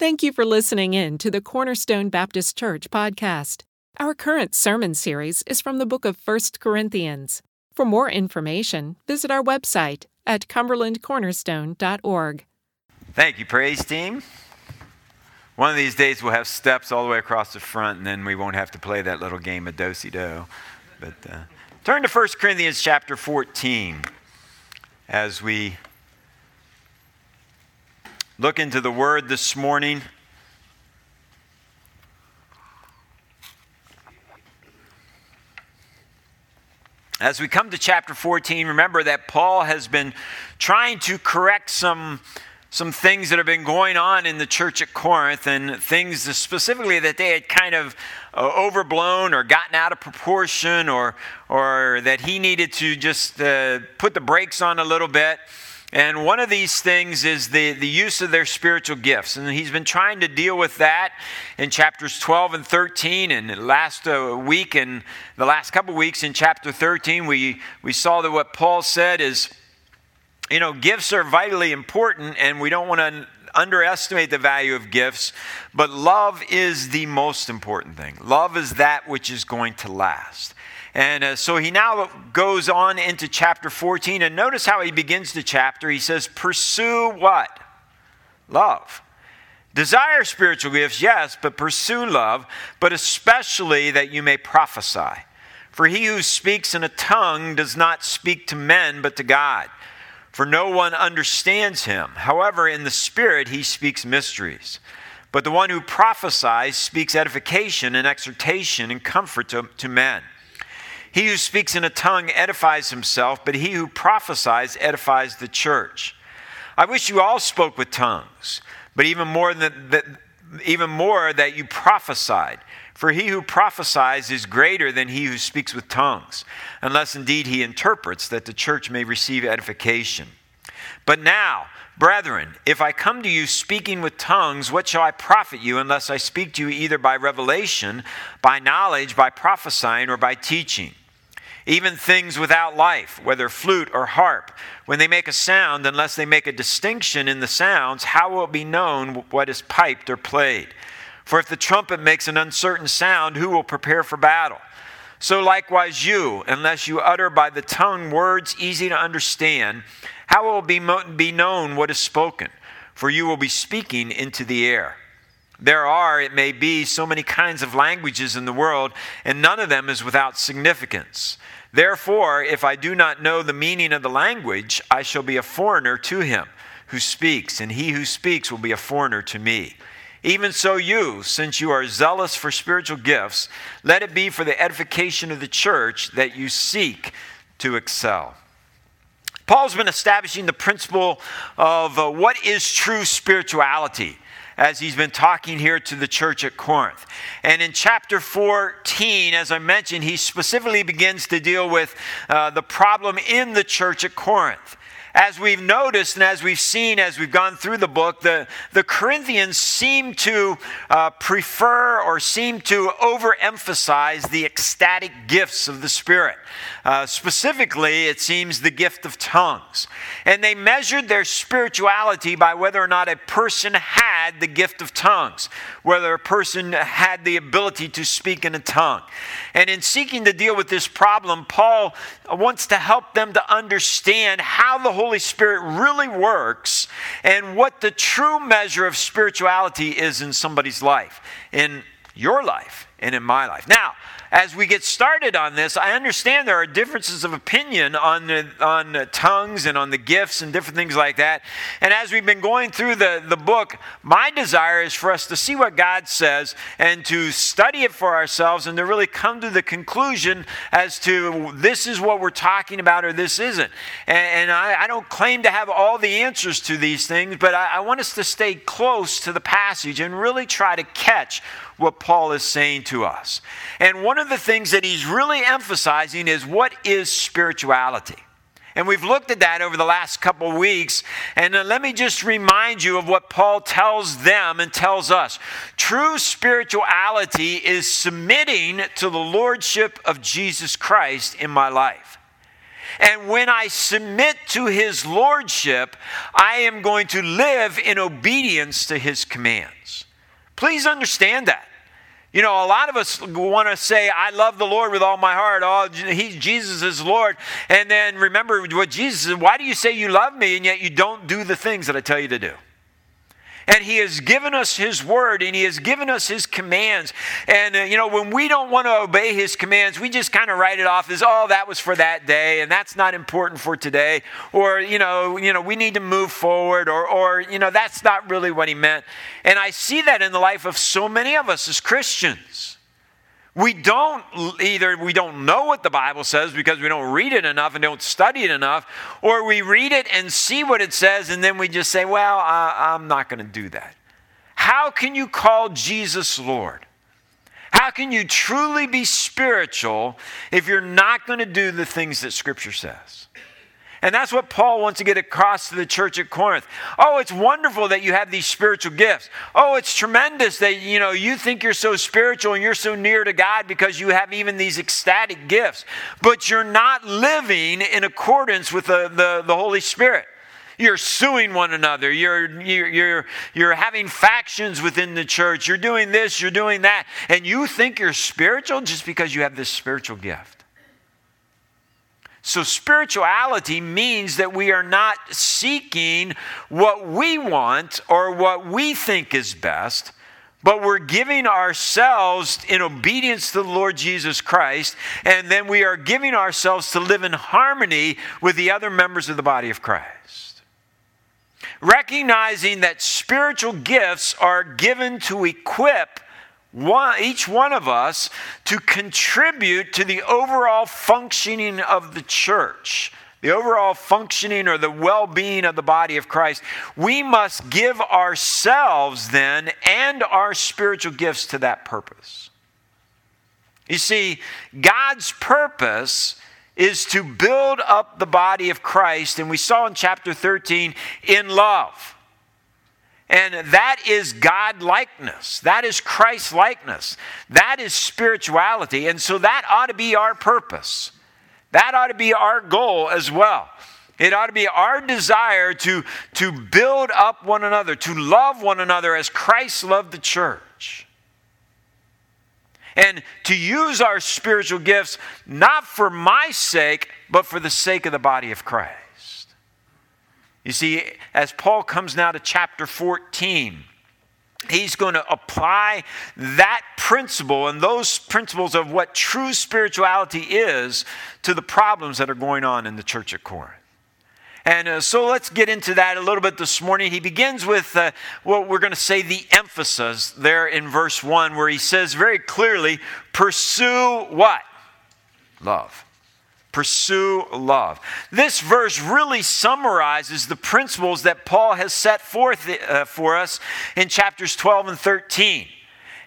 Thank you for listening in to the Cornerstone Baptist Church podcast. Our current sermon series is from the book of 1 Corinthians. For more information, visit our website at cumberlandcornerstone.org. Thank you, praise team. One of these days we'll have steps all the way across the front, and then we won't have to play that little game of do si do. But uh, turn to 1 Corinthians chapter 14 as we look into the Word this morning. As we come to chapter 14, remember that Paul has been trying to correct some, some things that have been going on in the church at Corinth and things specifically that they had kind of uh, overblown or gotten out of proportion or, or that he needed to just uh, put the brakes on a little bit. And one of these things is the, the use of their spiritual gifts. And he's been trying to deal with that in chapters 12 and 13. And last uh, week, and the last couple weeks in chapter 13, we, we saw that what Paul said is, you know, gifts are vitally important, and we don't want to underestimate the value of gifts, but love is the most important thing. Love is that which is going to last. And uh, so he now goes on into chapter 14. And notice how he begins the chapter. He says, Pursue what? Love. Desire spiritual gifts, yes, but pursue love, but especially that you may prophesy. For he who speaks in a tongue does not speak to men, but to God. For no one understands him. However, in the Spirit he speaks mysteries. But the one who prophesies speaks edification and exhortation and comfort to, to men. He who speaks in a tongue edifies himself, but he who prophesies edifies the church. I wish you all spoke with tongues, but even more than that, even more that you prophesied. For he who prophesies is greater than he who speaks with tongues, unless indeed he interprets, that the church may receive edification. But now, brethren, if I come to you speaking with tongues, what shall I profit you unless I speak to you either by revelation, by knowledge, by prophesying, or by teaching? Even things without life, whether flute or harp, when they make a sound, unless they make a distinction in the sounds, how will it be known what is piped or played? For if the trumpet makes an uncertain sound, who will prepare for battle? So likewise, you, unless you utter by the tongue words easy to understand, how will it be, be known what is spoken? For you will be speaking into the air. There are, it may be, so many kinds of languages in the world, and none of them is without significance. Therefore, if I do not know the meaning of the language, I shall be a foreigner to him who speaks, and he who speaks will be a foreigner to me. Even so, you, since you are zealous for spiritual gifts, let it be for the edification of the church that you seek to excel. Paul's been establishing the principle of uh, what is true spirituality as he's been talking here to the church at Corinth. And in chapter 14, as I mentioned, he specifically begins to deal with uh, the problem in the church at Corinth as we've noticed and as we've seen as we've gone through the book, the, the Corinthians seem to uh, prefer or seem to overemphasize the ecstatic gifts of the Spirit. Uh, specifically, it seems the gift of tongues. And they measured their spirituality by whether or not a person had the gift of tongues, whether a person had the ability to speak in a tongue. And in seeking to deal with this problem, Paul wants to help them to understand how the Holy Spirit really works and what the true measure of spirituality is in somebody's life, in your life, and in my life. Now, as we get started on this, I understand there are differences of opinion on the, on the tongues and on the gifts and different things like that. And as we've been going through the, the book, my desire is for us to see what God says and to study it for ourselves and to really come to the conclusion as to this is what we're talking about or this isn't. And, and I, I, don't claim to have all the answers to these things, but I, I want us to stay close to the passage and really try to catch what Paul is saying to us. And one of the things that he's really emphasizing is what is spirituality? And we've looked at that over the last couple weeks. And uh, let me just remind you of what Paul tells them and tells us. True spirituality is submitting to the lordship of Jesus Christ in my life. And when I submit to his lordship, I am going to live in obedience to his commands. Please understand that. You know, a lot of us want to say, I love the Lord with all my heart. Oh, he, Jesus is Lord. And then remember what Jesus said. Why do you say you love me and yet you don't do the things that I tell you to do? And He has given us His word and He has given us His commands. And, uh, you know, when we don't want to obey His commands, we just kind of write it off as, oh, that was for that day and that's not important for today. Or, you know, you know we need to move forward or, or, you know, that's not really what He meant. And I see that in the life of so many of us as Christians. We don't either we don't know what the Bible says because we don't read it enough and don't study it enough, or we read it and see what it says and then we just say, "Well, I'm not going to do that." How can you call Jesus Lord? How can you truly be spiritual if you're not going to do the things that Scripture says? And that's what Paul wants to get across to the church at Corinth. Oh, it's wonderful that you have these spiritual gifts. Oh, it's tremendous that you know you think you're so spiritual and you're so near to God because you have even these ecstatic gifts. But you're not living in accordance with the, the, the Holy Spirit. You're suing one another. You're, you're, you're, you're having factions within the church. You're doing this, you're doing that. And you think you're spiritual just because you have this spiritual gift. So, spirituality means that we are not seeking what we want or what we think is best, but we're giving ourselves in obedience to the Lord Jesus Christ, and then we are giving ourselves to live in harmony with the other members of the body of Christ. Recognizing that spiritual gifts are given to equip one, each one of us to contribute to the overall functioning of the church, the overall functioning or the well being of the body of Christ, we must give ourselves then and our spiritual gifts to that purpose. You see, God's purpose is to build up the body of Christ, and we saw in chapter 13, in love. And that is God likeness. That is Christ likeness. That is spirituality. And so that ought to be our purpose. That ought to be our goal as well. It ought to be our desire to, to build up one another, to love one another as Christ loved the church. And to use our spiritual gifts not for my sake, but for the sake of the body of Christ. You see, as Paul comes now to chapter 14, he's going to apply that principle and those principles of what true spirituality is to the problems that are going on in the church at Corinth. And uh, so let's get into that a little bit this morning. He begins with uh, what we're going to say the emphasis there in verse 1, where he says very clearly, pursue what? Love. Pursue love. This verse really summarizes the principles that Paul has set forth uh, for us in chapters 12 and 13.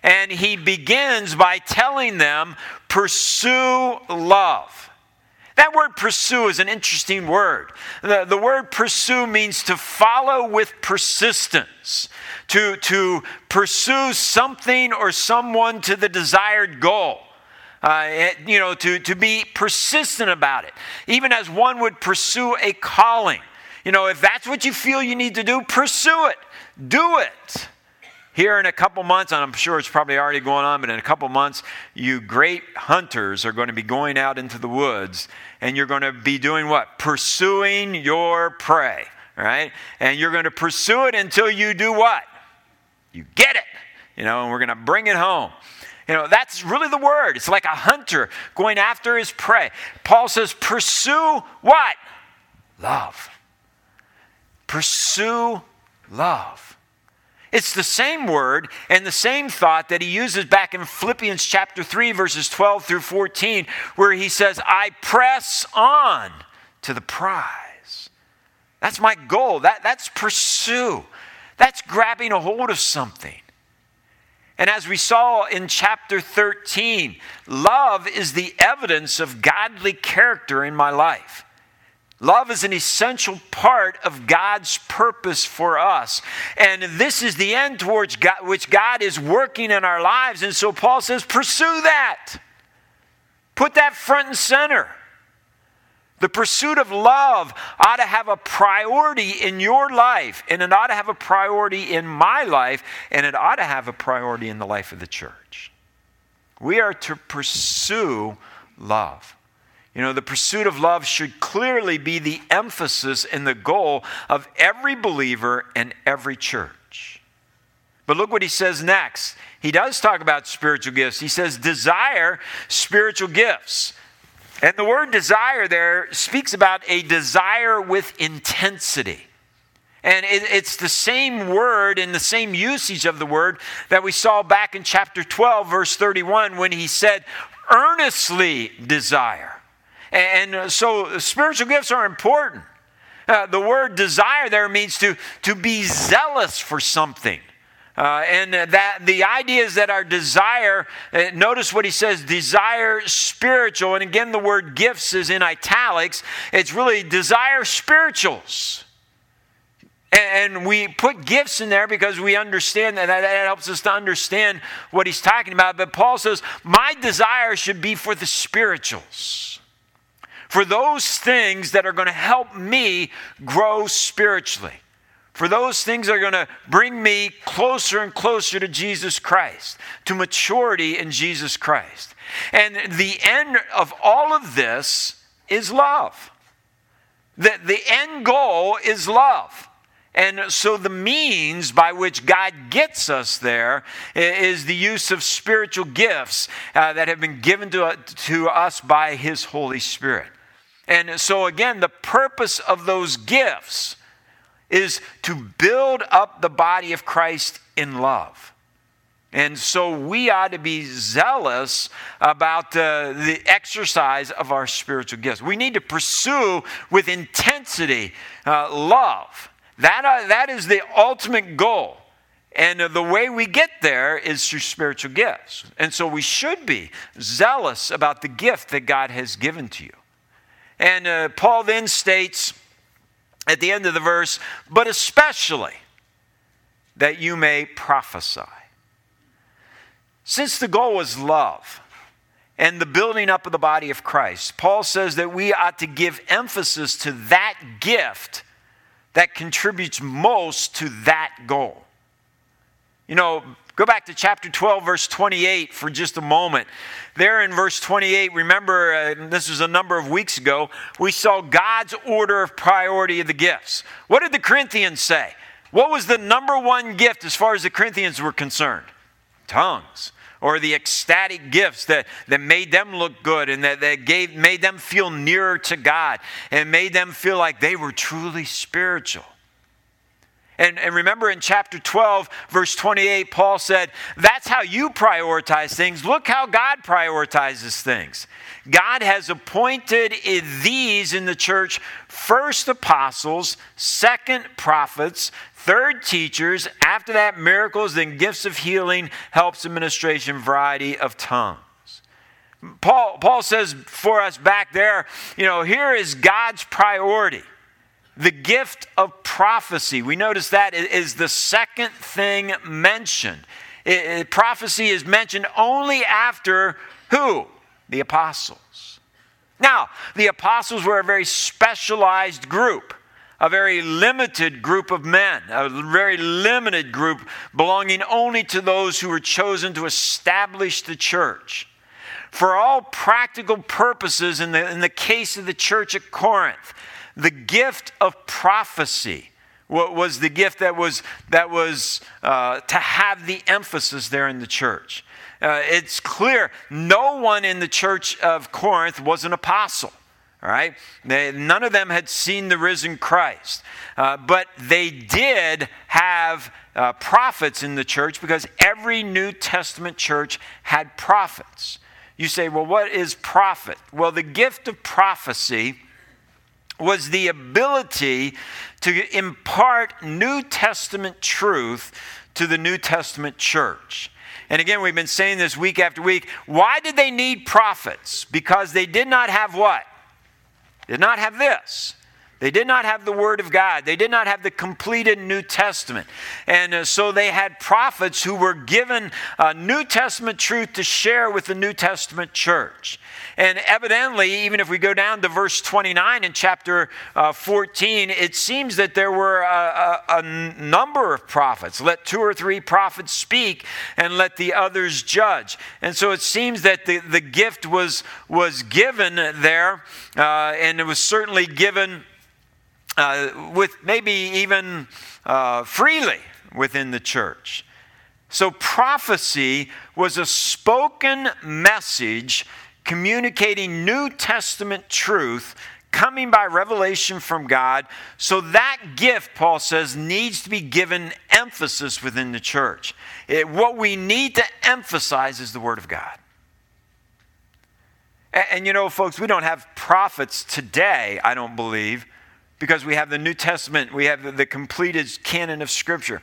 And he begins by telling them, pursue love. That word pursue is an interesting word. The, the word pursue means to follow with persistence, to, to pursue something or someone to the desired goal uh, you know, to, to be persistent about it, even as one would pursue a calling. You know, if that's what you feel you need to do, pursue it. Do it. Here in a couple months, and I'm sure it's probably already going on, but in a couple months, you great hunters are going to be going out into the woods and you're going to be doing what? Pursuing your prey, right? And you're going to pursue it until you do what? You get it, you know, and we're going to bring it home. You know, that's really the word. It's like a hunter going after his prey. Paul says, pursue what? Love. Pursue love. It's the same word and the same thought that he uses back in Philippians chapter 3, verses 12 through 14, where he says, I press on to the prize. That's my goal. That, that's pursue. That's grabbing a hold of something. And as we saw in chapter 13, love is the evidence of godly character in my life. Love is an essential part of God's purpose for us. And this is the end towards God, which God is working in our lives. And so Paul says, pursue that. Put that front and center. The pursuit of love ought to have a priority in your life, and it ought to have a priority in my life, and it ought to have a priority in the life of the church. We are to pursue love. You know, the pursuit of love should clearly be the emphasis and the goal of every believer and every church. But look what he says next. He does talk about spiritual gifts. He says, desire spiritual gifts. And the word desire there speaks about a desire with intensity. And it, it's the same word and the same usage of the word that we saw back in chapter 12, verse 31, when he said, earnestly desire. And so spiritual gifts are important. Uh, the word desire there means to, to be zealous for something. Uh, and that the idea is that our desire, uh, notice what he says, desire spiritual. And again, the word gifts is in italics. It's really desire spirituals. And, we put gifts in there because we understand that that helps us to understand what he's talking about. But Paul says, My desire should be for the spirituals for those things that are going to help me grow spiritually for those things are going to bring me closer and closer to Jesus Christ, to maturity in Jesus Christ. And the end of all of this is love. The, the end goal is love. And so, the means by which God gets us there is the use of spiritual gifts uh, that have been given to, to us by His Holy Spirit. And so, again, the purpose of those gifts is to build up the body of Christ in love. And so we ought to be zealous about uh, the exercise of our spiritual gifts. We need to pursue with intensity uh, love. That, uh, that is the ultimate goal. And the way we get there is through spiritual gifts. And so we should be zealous about the gift that God has given to you. And uh, Paul then states, at the end of the verse, but especially that you may prophesy. Since the goal was love and the building up of the body of Christ, Paul says that we ought to give emphasis to that gift that contributes most to that goal. You know, Go back to chapter 12, verse 28 for just a moment. There in verse 28, remember, uh, this was a number of weeks ago, we saw God's order of priority of the gifts. What did the Corinthians say? What was the number one gift as far as the Corinthians were concerned? Tongues. Or the ecstatic gifts that, that made them look good and that, that gave, made them feel nearer to God and made them feel like they were truly spiritual. And, and, remember in chapter 12, verse 28, Paul said, That's how you prioritize things. Look how God prioritizes things. God has appointed these in the church first apostles, second prophets, third teachers, after that, miracles, then gifts of healing, helps, administration, variety of tongues. Paul, Paul says for us back there, you know, here is God's priority the gift of prophecy. We notice that is the second thing mentioned. It, it, prophecy is mentioned only after who? The apostles. Now, the apostles were a very specialized group, a very limited group of men, a very limited group belonging only to those who were chosen to establish the church. For all practical purposes, in the, in the case of the church at Corinth, the gift of prophecy was the gift that was, that was uh, to have the emphasis there in the church. Uh, it's clear no one in the church of Corinth was an apostle. All right? They, none of them had seen the risen Christ. Uh, but they did have uh, prophets in the church because every New Testament church had prophets. You say, well, what is prophet? Well, the gift of prophecy was the ability to impart New Testament truth to the New Testament church. And again, we've been saying this week after week. Why did they need prophets? Because they did not have what? Did not have this. They did not have the Word of God. They did not have the completed New Testament. And uh, so they had prophets who were given uh, New Testament truth to share with the New Testament church. And evidently, even if we go down to verse 29 in chapter uh, 14, it seems that there were a, a, a, number of prophets. Let two or three prophets speak and let the others judge. And so it seems that the, the gift was, was given there, uh, and it was certainly given uh, with maybe even uh, freely within the church. So prophecy was a spoken message communicating New Testament truth coming by revelation from God. So that gift, Paul says, needs to be given emphasis within the church. It, what we need to emphasize is the Word of God. And, and, you know, folks, we don't have prophets today, I don't believe, because we have the New Testament, we have the, completed canon of Scripture.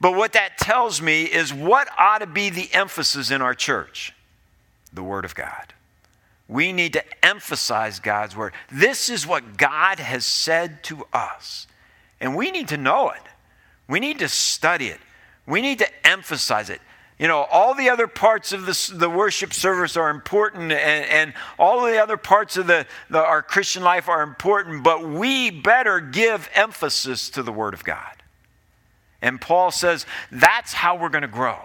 But what that tells me is what ought to be the emphasis in our church? The Word of God. We need to emphasize God's word. This is what God has said to us. And we need to know it. We need to study it. We need to emphasize it. You know, all the other parts of the, the worship service are important, and, and all the other parts of the, the, our Christian life are important, but we better give emphasis to the Word of God. And Paul says that's how we're going to grow.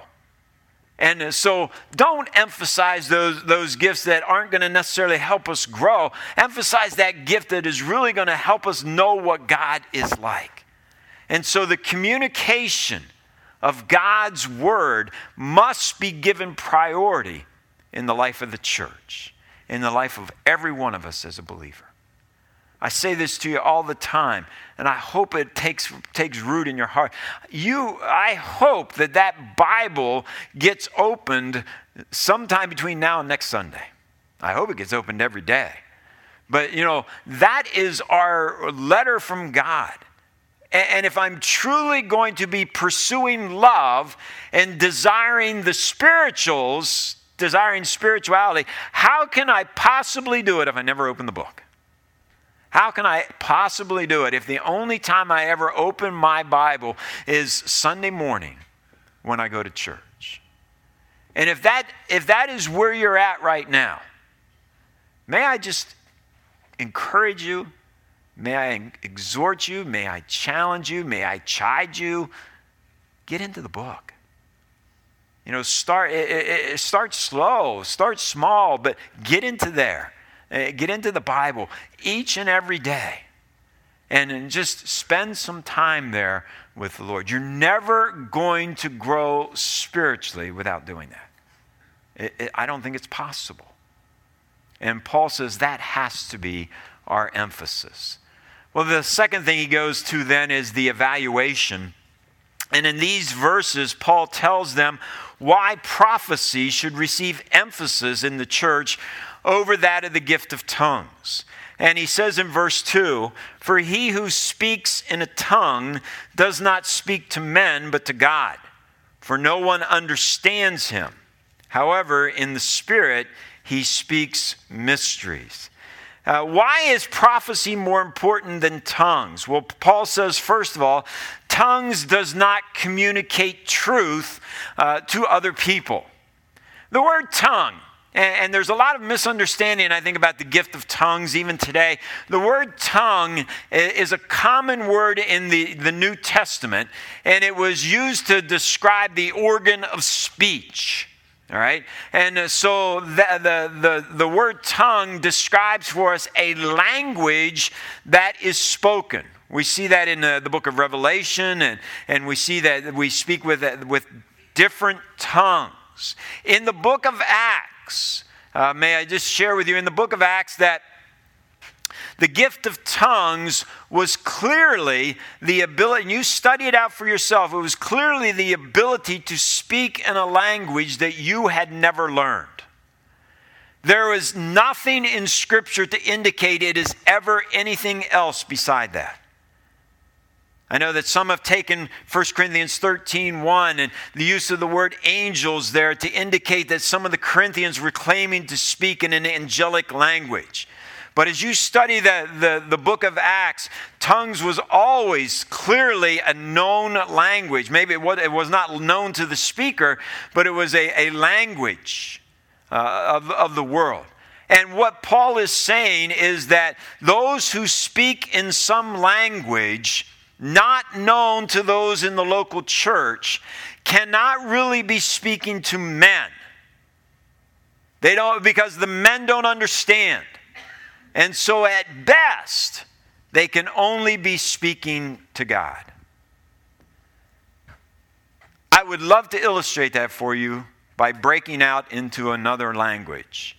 And uh, so don't emphasize those, those gifts that aren't going to necessarily help us grow. Emphasize that gift that is really going to help us know what God is like. And so the communication of God's word must be given priority in the life of the church, in the life of every one of us as a believer. I say this to you all the time, and I hope it takes, takes root in your heart. You, I hope that that Bible gets opened sometime between now and next Sunday. I hope it gets opened every day. But, you know, that is our letter from God. And if I'm truly going to be pursuing love and desiring the spirituals, desiring spirituality, how can I possibly do it if I never open the book? How can I possibly do it if the only time I ever open my Bible is Sunday morning when I go to church? And if that, if that is where you're at right now, may I just encourage you, may I exhort you, may I challenge you, may I chide you, get into the book. You know, start, it, it, start slow, start small, but get into there. Uh, get into the Bible each and every day and just spend some time there with the Lord. You're never going to grow spiritually without doing that. It, I don't think it's possible. And Paul says that has to be our emphasis. Well, the second thing he goes to then is the evaluation. And in these verses, Paul tells them why prophecy should receive emphasis in the church over that of the gift of tongues. And he says in verse 2 For he who speaks in a tongue does not speak to men, but to God, for no one understands him. However, in the Spirit, he speaks mysteries. Uh, why is prophecy more important than tongues? Well, Paul says, first of all, tongues does not communicate truth uh, to other people. The word tongue and, and, there's a lot of misunderstanding, I think, about the gift of tongues even today. The word tongue is a common word in the, the New Testament, and it was used to describe the organ of speech. All right? And uh, so the, the, the, the word tongue describes for us a language that is spoken. We see that in the, the book of Revelation, and, and we see that we speak with, with different tongues. In the book of Acts. Uh, may I just share with you in the book of Acts that the gift of tongues was clearly the ability, and you study it out for yourself, it was clearly the ability to speak in a language that you had never learned. There was nothing in Scripture to indicate it is ever anything else beside that. I know that some have taken 1 Corinthians 13 1 and the use of the word angels there to indicate that some of the Corinthians were claiming to speak in an angelic language. But as you study the, the, the book of Acts, tongues was always clearly a known language. Maybe it was, it was not known to the speaker, but it was a, a language uh, of, of the world. And what Paul is saying is that those who speak in some language not known to those in the local church cannot really be speaking to men. They don't, because the men don't understand. And so, at best, they can only be speaking to God. I would love to illustrate that for you by breaking out into another language.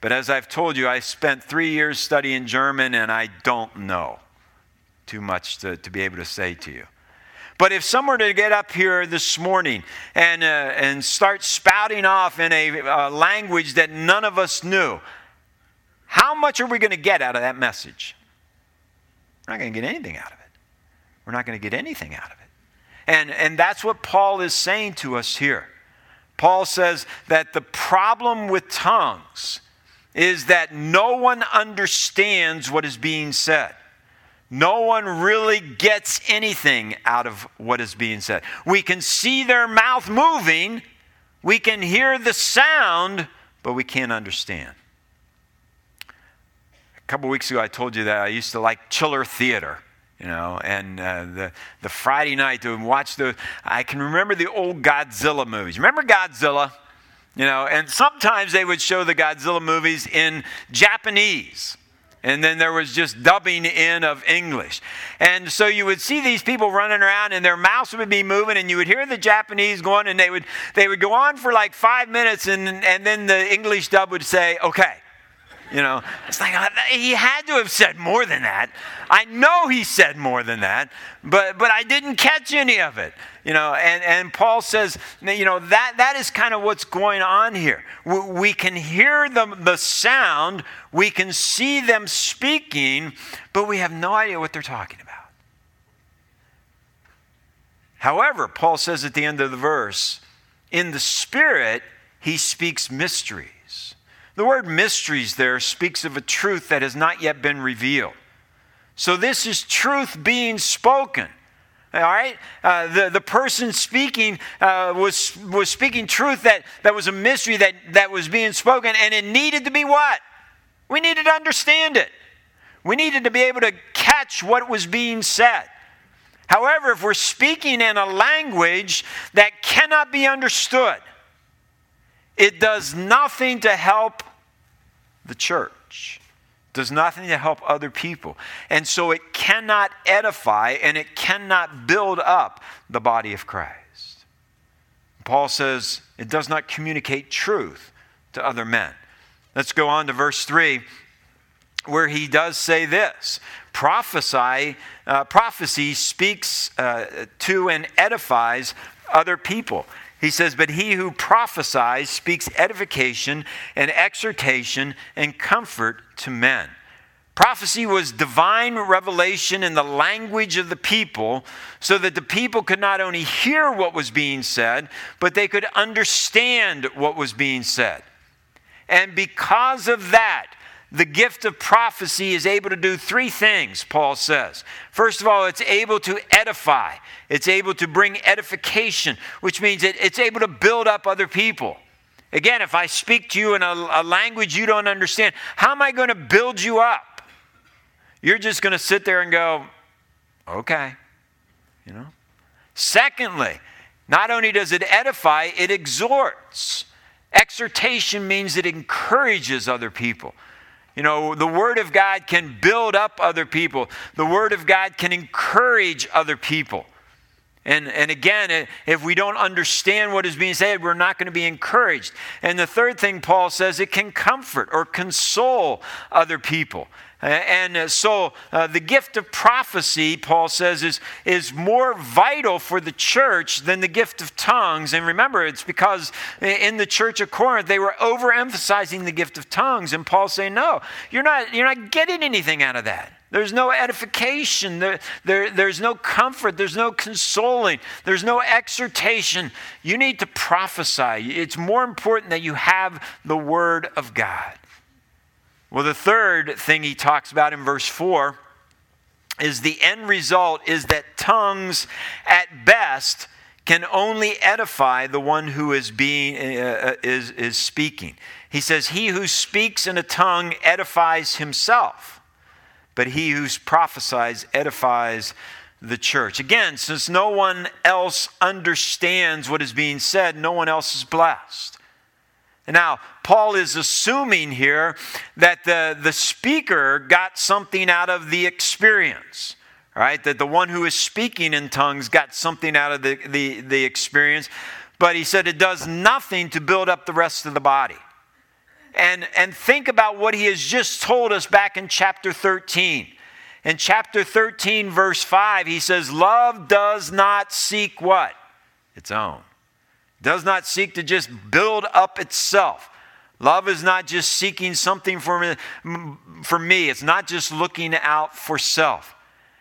But as I've told you, I spent three years studying German and I don't know too much to, to be able to say to you. But if someone were to get up here this morning and, uh, and start spouting off in a uh, language that none of us knew, how much are we going to get out of that message? We're not going to get anything out of it. We're not going to get anything out of it. And, and that's what Paul is saying to us here. Paul says that the problem with tongues is that no one understands what is being said. No one really gets anything out of what is being said. We can see their mouth moving, we can hear the sound, but we can't understand a couple weeks ago, I told you that I used to like chiller theater, you know, and uh, the, the Friday night to watch the, I can remember the old Godzilla movies. Remember Godzilla? You know, and sometimes they would show the Godzilla movies in Japanese. And then there was just dubbing in of English. And so you would see these people running around and their mouths would be moving and you would hear the Japanese going and they would they would go on for like five minutes and, and then the English dub would say, okay, you know, it's like uh, he had to have said more than that. I know he said more than that, but but I didn't catch any of it. You know, and, and Paul says, you know, that, that is kind of what's going on here. We, we can hear the, the sound, we can see them speaking, but we have no idea what they're talking about. However, Paul says at the end of the verse, in the Spirit, he speaks mystery. The word mysteries there speaks of a truth that has not yet been revealed. So this is truth being spoken. All right? Uh, the, the person speaking uh, was, was speaking truth that, that was a mystery that, that was being spoken, and it needed to be what? We needed to understand it. We needed to be able to catch what was being said. However, if we're speaking in a language that cannot be understood, it does nothing to help the church, does nothing to help other people. And so it cannot edify and it cannot build up the body of Christ. Paul says it does not communicate truth to other men. Let's go on to verse 3 where he does say this prophesy uh, prophecy speaks uh, to and edifies other people he says, But he who prophesies speaks edification and exhortation and comfort to men. Prophecy was divine revelation in the language of the people so that the people could not only hear what was being said, but they could understand what was being said. And because of that, the gift of prophecy is able to do three things, Paul says. First of all, it's able to edify, it's able to bring edification, which means it, it's able to build up other people. Again, if I speak to you in a, a language you don't understand, how am I going to build you up? You're just going to sit there and go, okay, you know? Secondly, not only does it edify, it exhorts. Exhortation means it encourages other people. You know, the Word of God can build up other people, the Word of God can encourage other people. And, and again, if we don't understand what is being said, we're not going to be encouraged. And the third thing Paul says, it can comfort or console other people. And uh, so uh, the gift of prophecy, Paul says, is, is more vital for the church than the gift of tongues. And remember, it's because in the church of Corinth, they were overemphasizing the gift of tongues. And Paul's saying, no, you're not, you're not getting anything out of that. There's no edification. There, there, there's no comfort. There's no consoling. There's no exhortation. You need to prophesy. It's more important that you have the Word of God. Well, the third thing he talks about in verse 4 is the end result is that tongues at best can only edify the one who is being uh, uh, is is speaking. He says he who speaks in a tongue edifies himself, but he who prophesies edifies the church. Again, since no one else understands what is being said, no one else is blessed. And Now, Paul is assuming here that the, the speaker got something out of the experience, right? That the one who is speaking in tongues got something out of the, the, the experience, but he said it does nothing to build up the rest of the body. And, and think about what he has just told us back in chapter 13. In chapter 13, verse 5, he says, Love does not seek what? Its own does not seek to just build up itself. Love is not just seeking something for me, for me. It's not just looking out for self.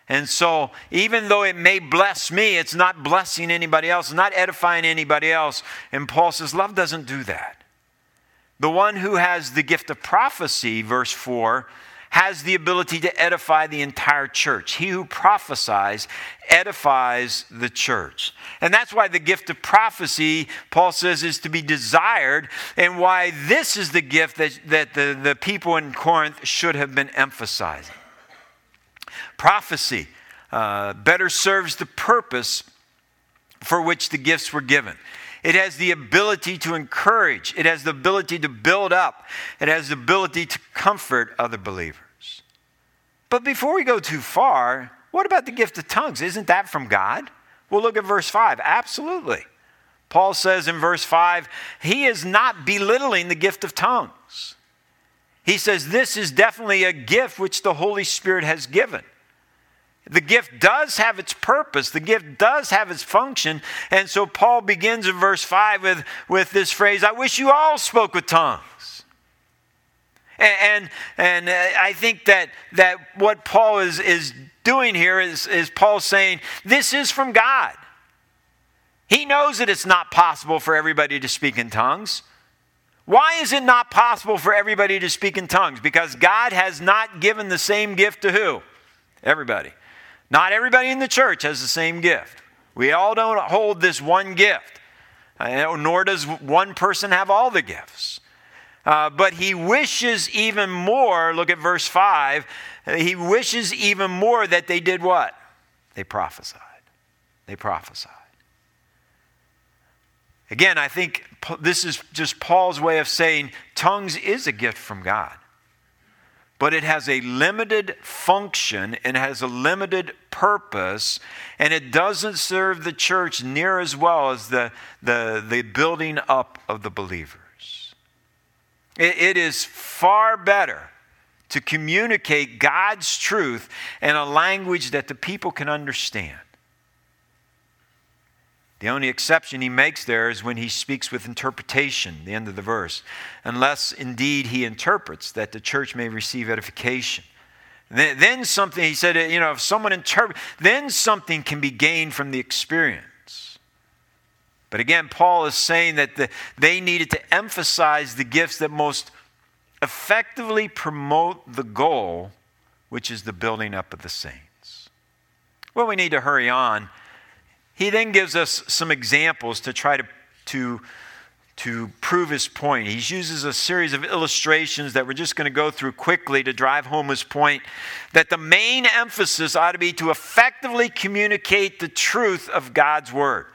And so, even though it may bless me, it's not blessing anybody else, not edifying anybody else. And Paul says, love doesn't do that. The one who has the gift of prophecy, verse 4, has the ability to edify the entire church. He who prophesies edifies the church. And that's why the gift of prophecy, Paul says, is to be desired, and why this is the gift that, that the, the people in Corinth should have been emphasizing. Prophecy uh, better serves the purpose for which the gifts were given. It has the ability to encourage, it has the ability to build up, it has the ability to comfort other believers. But before we go too far, what about the gift of tongues? Isn't that from God? Well, look at verse 5. Absolutely. Paul says in verse 5, he is not belittling the gift of tongues. He says this is definitely a gift which the Holy Spirit has given. The gift does have its purpose, the gift does have its function. And so Paul begins in verse 5 with, with this phrase I wish you all spoke with tongues. And, and, uh, I think that, that what Paul is, is doing here is, is Paul saying, This is from God. He knows that it's not possible for everybody to speak in tongues. Why is it not possible for everybody to speak in tongues? Because God has not given the same gift to who? Everybody. Not everybody in the church has the same gift. We all don't hold this one gift, nor does one person have all the gifts. Uh, but he wishes even more, look at verse 5, he wishes even more that they did what? They prophesied. They prophesied. Again, I think this is just Paul's way of saying tongues is a gift from God. But it has a limited function and has a limited purpose, and it doesn't serve the church near as well as the, the, the building up of the believer it is far better to communicate God's truth in a language that the people can understand. The only exception he makes there is when he speaks with interpretation, the end of the verse, unless indeed he interprets that the church may receive edification. Then, something, he said, you know, if someone interprets, then something can be gained from the experience. But again, Paul is saying that the, they needed to emphasize the gifts that most effectively promote the goal, which is the building up of the saints. Well, we need to hurry on. He then gives us some examples to try to, to, to prove his point. He uses a series of illustrations that we're just going to go through quickly to drive home his point that the main emphasis ought to be to effectively communicate the truth of God's word.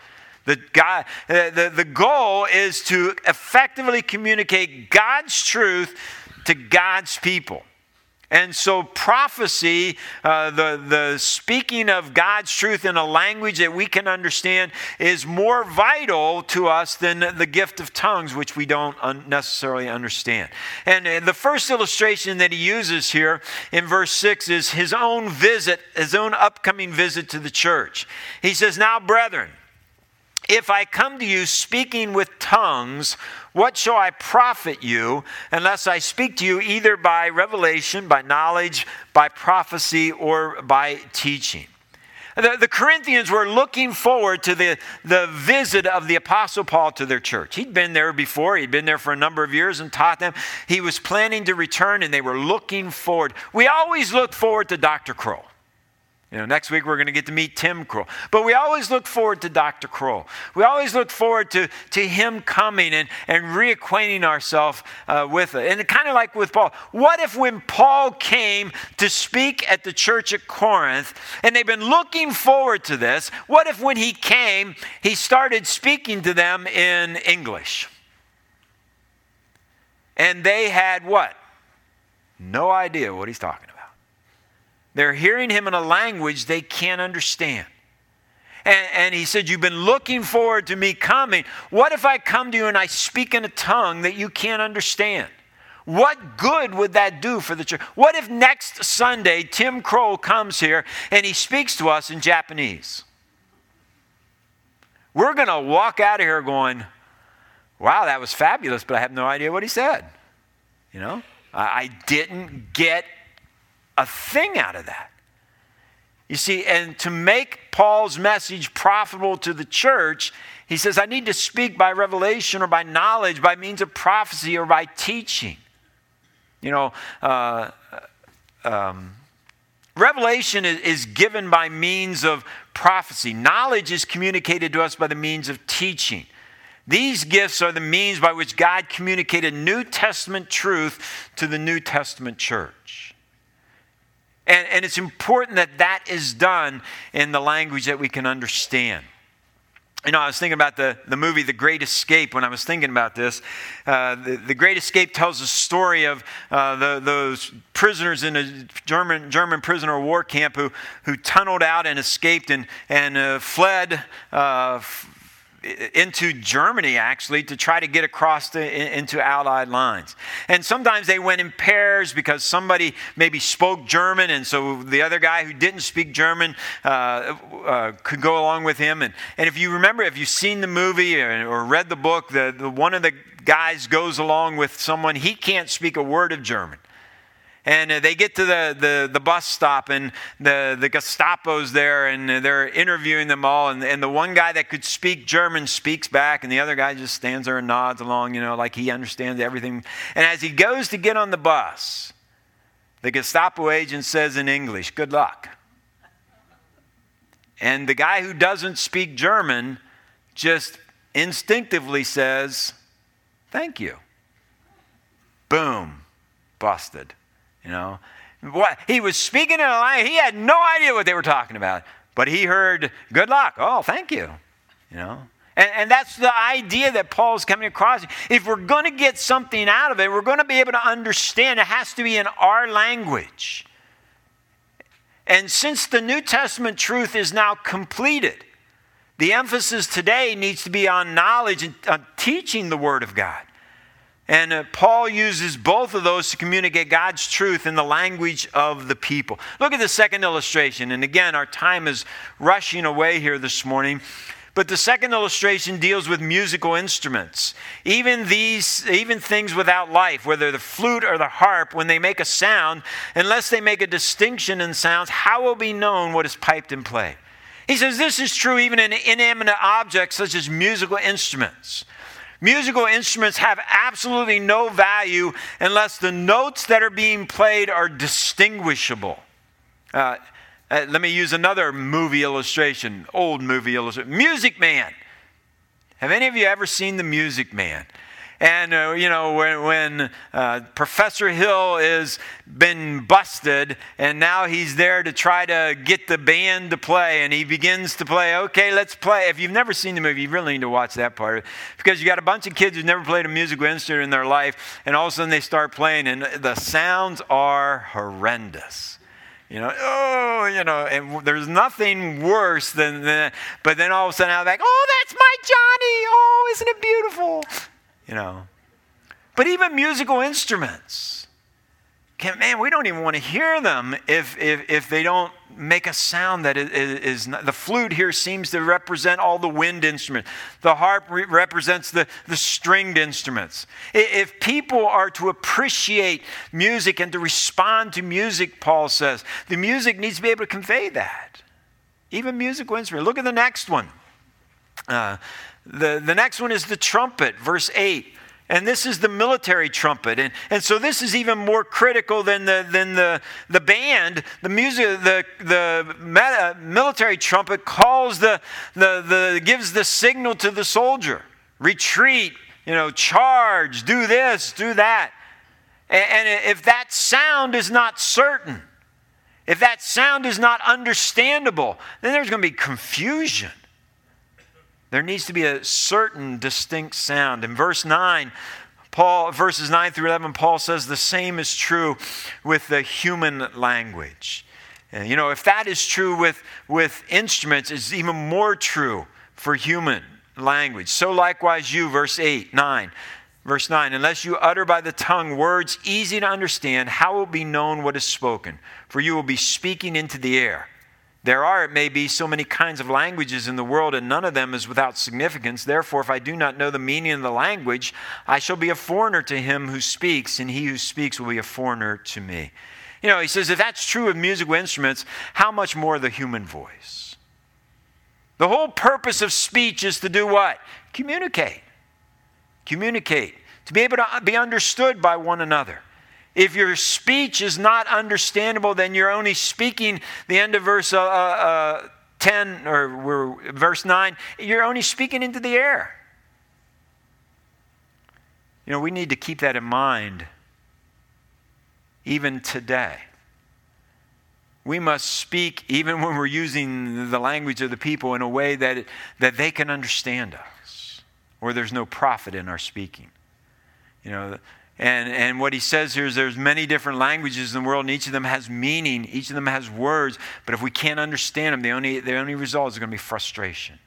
The, God, the, the goal is to effectively communicate God's truth to God's people. And so, prophecy, uh, the, the speaking of God's truth in a language that we can understand, is more vital to us than the gift of tongues, which we don't un- necessarily understand. And uh, the first illustration that he uses here in verse 6 is his own visit, his own upcoming visit to the church. He says, Now, brethren, if I come to you speaking with tongues, what shall I profit you unless I speak to you either by revelation, by knowledge, by prophecy, or by teaching? The, the, Corinthians were looking forward to the, the visit of the Apostle Paul to their church. He'd been there before, he'd been there for a number of years and taught them. He was planning to return, and they were looking forward. We always look forward to Dr. Kroll. You know, next week we're going to get to meet Tim Kroll. But we always look forward to Dr. Kroll. We always look forward to, to him coming and, and reacquainting ourselves uh, with it. And kind of like with Paul, what if when Paul came to speak at the church at Corinth, and they've been looking forward to this, what if when he came, he started speaking to them in English? And they had what? No idea what he's talking about. They're hearing him in a language they can't understand. And, and, he said, You've been looking forward to me coming. What if I come to you and I speak in a tongue that you can't understand? What good would that do for the church? What if next Sunday Tim Kroll comes here and he speaks to us in Japanese? We're going to walk out of here going, Wow, that was fabulous, but I have no idea what he said. You know, I, I didn't get a thing out of that. You see, and to make Paul's message profitable to the church, he says, I need to speak by revelation or by knowledge, by means of prophecy or by teaching. You know, uh, um, revelation is, is given by means of prophecy, knowledge is communicated to us by the means of teaching. These gifts are the means by which God communicated New Testament truth to the New Testament church. And, and it's important that that is done in the language that we can understand. You know, I was thinking about the, the movie The Great Escape when I was thinking about this. Uh, the, the Great Escape tells the story of uh, the, those prisoners in a German, German prisoner war camp who, who tunneled out and escaped and, and uh, fled uh, into Germany actually to try to get across into Allied lines. And sometimes they went in pairs because somebody maybe spoke German, and so the other guy who didn't speak German uh, uh, could go along with him. And, and if you remember, if you've seen the movie or, or read the book, the, the, one of the guys goes along with someone, he can't speak a word of German. And uh, they get to the, the, the, bus stop, and the, the Gestapo's there, and they're interviewing them all. And, and the one guy that could speak German speaks back, and the other guy just stands there and nods along, you know, like he understands everything. And as he goes to get on the bus, the Gestapo agent says in English, Good luck. And the guy who doesn't speak German just instinctively says, Thank you. Boom, busted. You know, what he was speaking in a language he had no idea what they were talking about, but he heard "good luck." Oh, thank you. You know, and, and that's the idea that Paul's coming across. If we're going to get something out of it, we're going to be able to understand. It has to be in our language. And since the New Testament truth is now completed, the emphasis today needs to be on knowledge and on teaching the Word of God. And uh, Paul uses both of those to communicate God's truth in the language of the people. Look at the second illustration. And again, our time is rushing away here this morning. But the second illustration deals with musical instruments. Even these, even things without life, whether the flute or the harp, when they make a sound, unless they make a distinction in sounds, how will be known what is piped and played? He says this is true even in inanimate objects such as musical instruments. Musical instruments have absolutely no value unless the notes that are being played are distinguishable. Uh, uh, let me use another movie illustration, old movie illustration. Music Man. Have any of you ever seen The Music Man? And, uh, you know, when, when uh, Professor Hill has been busted and now he's there to try to get the band to play and he begins to play, okay, let's play. If you've never seen the movie, you really need to watch that part because you got a bunch of kids who've never played a musical instrument in their life and all of a sudden they start playing and the sounds are horrendous. You know, oh, you know, and there's nothing worse than that. But then all of a sudden I'm like, oh, that's my Johnny. Oh, isn't it beautiful? You know. But even musical instruments, can, man, we don't even want to hear them if, if, if they don't make a sound that is, is not, the flute here seems to represent all the wind instruments. The harp re- represents the, the stringed instruments. If people are to appreciate music and to respond to music, Paul says, the music needs to be able to convey that. even musical instrument. Look at the next one. Uh, the, the next one is the trumpet, verse 8. And this is the military trumpet. And, and so this is even more critical than the, than the, the band. The music, the, the uh, military trumpet calls the, the, the, gives the signal to the soldier retreat, you know, charge, do this, do that. And, and if that sound is not certain, if that sound is not understandable, then there's going to be confusion. There needs to be a certain distinct sound. In verse 9, Paul, verses 9 through 11, Paul says the same is true with the human language. And, you know, if that is true with, with instruments, it's even more true for human language. So likewise, you, verse 8, 9. Verse 9, unless you utter by the tongue words easy to understand, how will be known what is spoken? For you will be speaking into the air. There are, it may be, so many kinds of languages in the world, and none of them is without significance. Therefore, if I do not know the meaning of the language, I shall be a foreigner to him who speaks, and he who speaks will be a foreigner to me. You know, he says, if that's true of musical instruments, how much more the human voice? The whole purpose of speech is to do what? Communicate. Communicate. To be able to uh, be understood by one another. If your speech is not understandable, then you're only speaking the end of verse uh, uh, 10 or verse 9, you're only speaking into the air. You know, we need to keep that in mind even today. We must speak, even when we're using the language of the people, in a way that, that they can understand us, or there's no profit in our speaking. You know, and, and what he says here is there's many different languages in the world, and each of them has meaning, each of them has words. But if we can't understand them, the only, the only result is going to be frustration.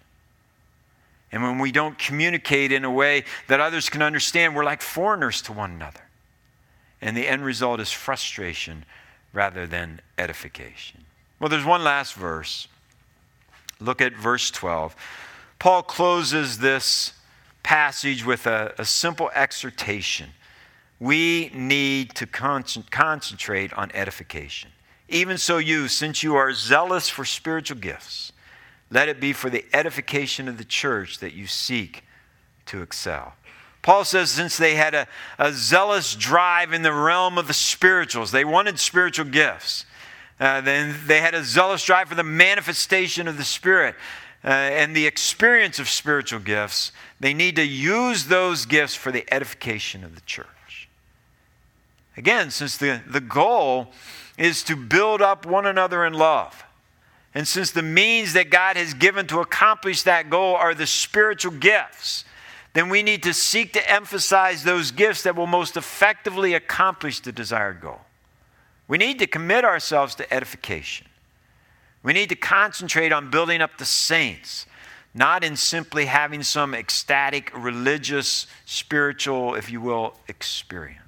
And when we don't communicate in a way that others can understand, we're like foreigners to one another. And the end result is frustration rather than edification. Well, there's one last verse. Look at verse 12. Paul closes this passage with a, a simple exhortation we need to con- concentrate on edification. Even so, you, since you are zealous for spiritual gifts, let it be for the edification of the church that you seek to excel. Paul says, since they had a, a zealous drive in the realm of the spirituals, they wanted spiritual gifts. Uh, then they had a zealous drive for the manifestation of the Spirit uh, and the experience of spiritual gifts. They need to use those gifts for the edification of the church. Again, since the, the goal is to build up one another in love. And since the means that God has given to accomplish that goal are the spiritual gifts, then we need to seek to emphasize those gifts that will most effectively accomplish the desired goal. We need to commit ourselves to edification. We need to concentrate on building up the saints, not in simply having some ecstatic, religious, spiritual, if you will, experience.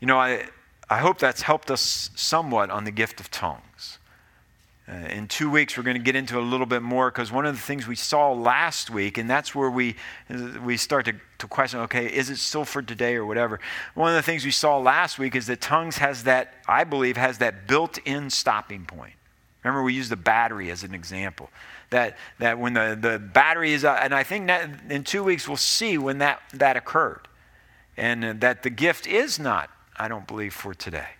You know, I, I hope that's helped us somewhat on the gift of tongues. Uh, in two weeks, we're going to get into a little bit more because one of the things we saw last week, and that's where we, we start to, to question okay, is it still for today or whatever? One of the things we saw last week is that tongues has that, I believe, has that built in stopping point. Remember, we used the battery as an example. That, that when the, the battery is, uh, and I think that in two weeks we'll see when that, that occurred. And that the gift is not I don't believe, for today.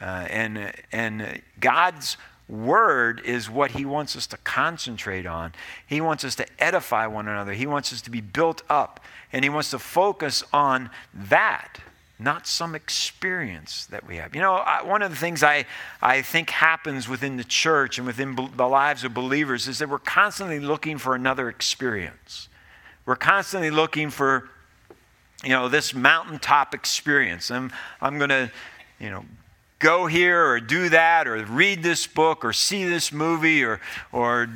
Uh, and, and God's word is what he wants us to concentrate on. He wants us to edify one another. He wants us to be built up. And he wants to focus on that, not some experience that we have. You know, I, one of the things I, I think happens within the church and within be- the lives of believers is that we're constantly looking for another experience. We're constantly looking for you know, this mountaintop experience. I'm, I'm going to, you know, go here or do that or read this book or see this movie or, or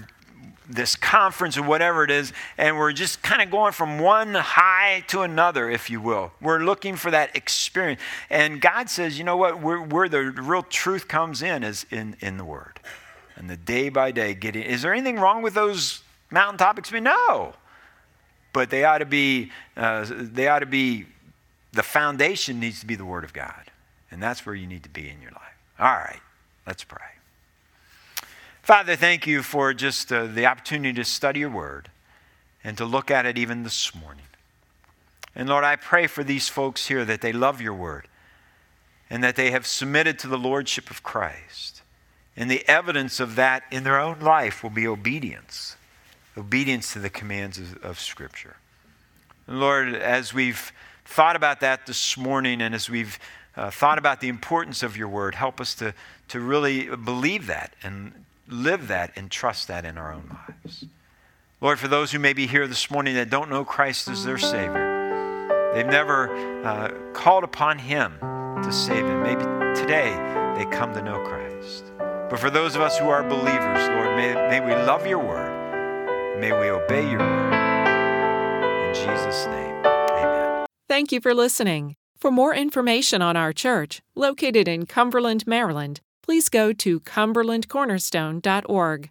this conference or whatever it is. And we're just kind of going from one high to another, if you will. We're looking for that experience. And God says, you know what? Where, where the real truth comes in is in, in the Word. And the day by day getting. Is there anything wrong with those mountaintop experiences? No but they ought to be, uh, they ought to be, the foundation needs to be the Word of God. And that's where you need to be in your life. All right, let's pray. Father, thank you for just uh, the opportunity to study your word and to look at it even this morning. And Lord, I pray for these folks here that they love your word and that they have submitted to the lordship of Christ. And the evidence of that in their own life will be obedience obedience to the commands of, of Scripture. And Lord, as we've thought about that this morning and as we've uh, thought about the importance of your word, help us to, to really believe that and live that and trust that in our own lives. Lord, for those who may be here this morning that don't know Christ as their Savior, they've never uh, called upon Him to save them. Maybe today they come to know Christ. But for those of us who are believers, Lord, may, may we love your word. May we obey your word. In Jesus' name, amen. Thank you for listening. For more information on our church, located in Cumberland, Maryland, please go to cumberlandcornerstone.org.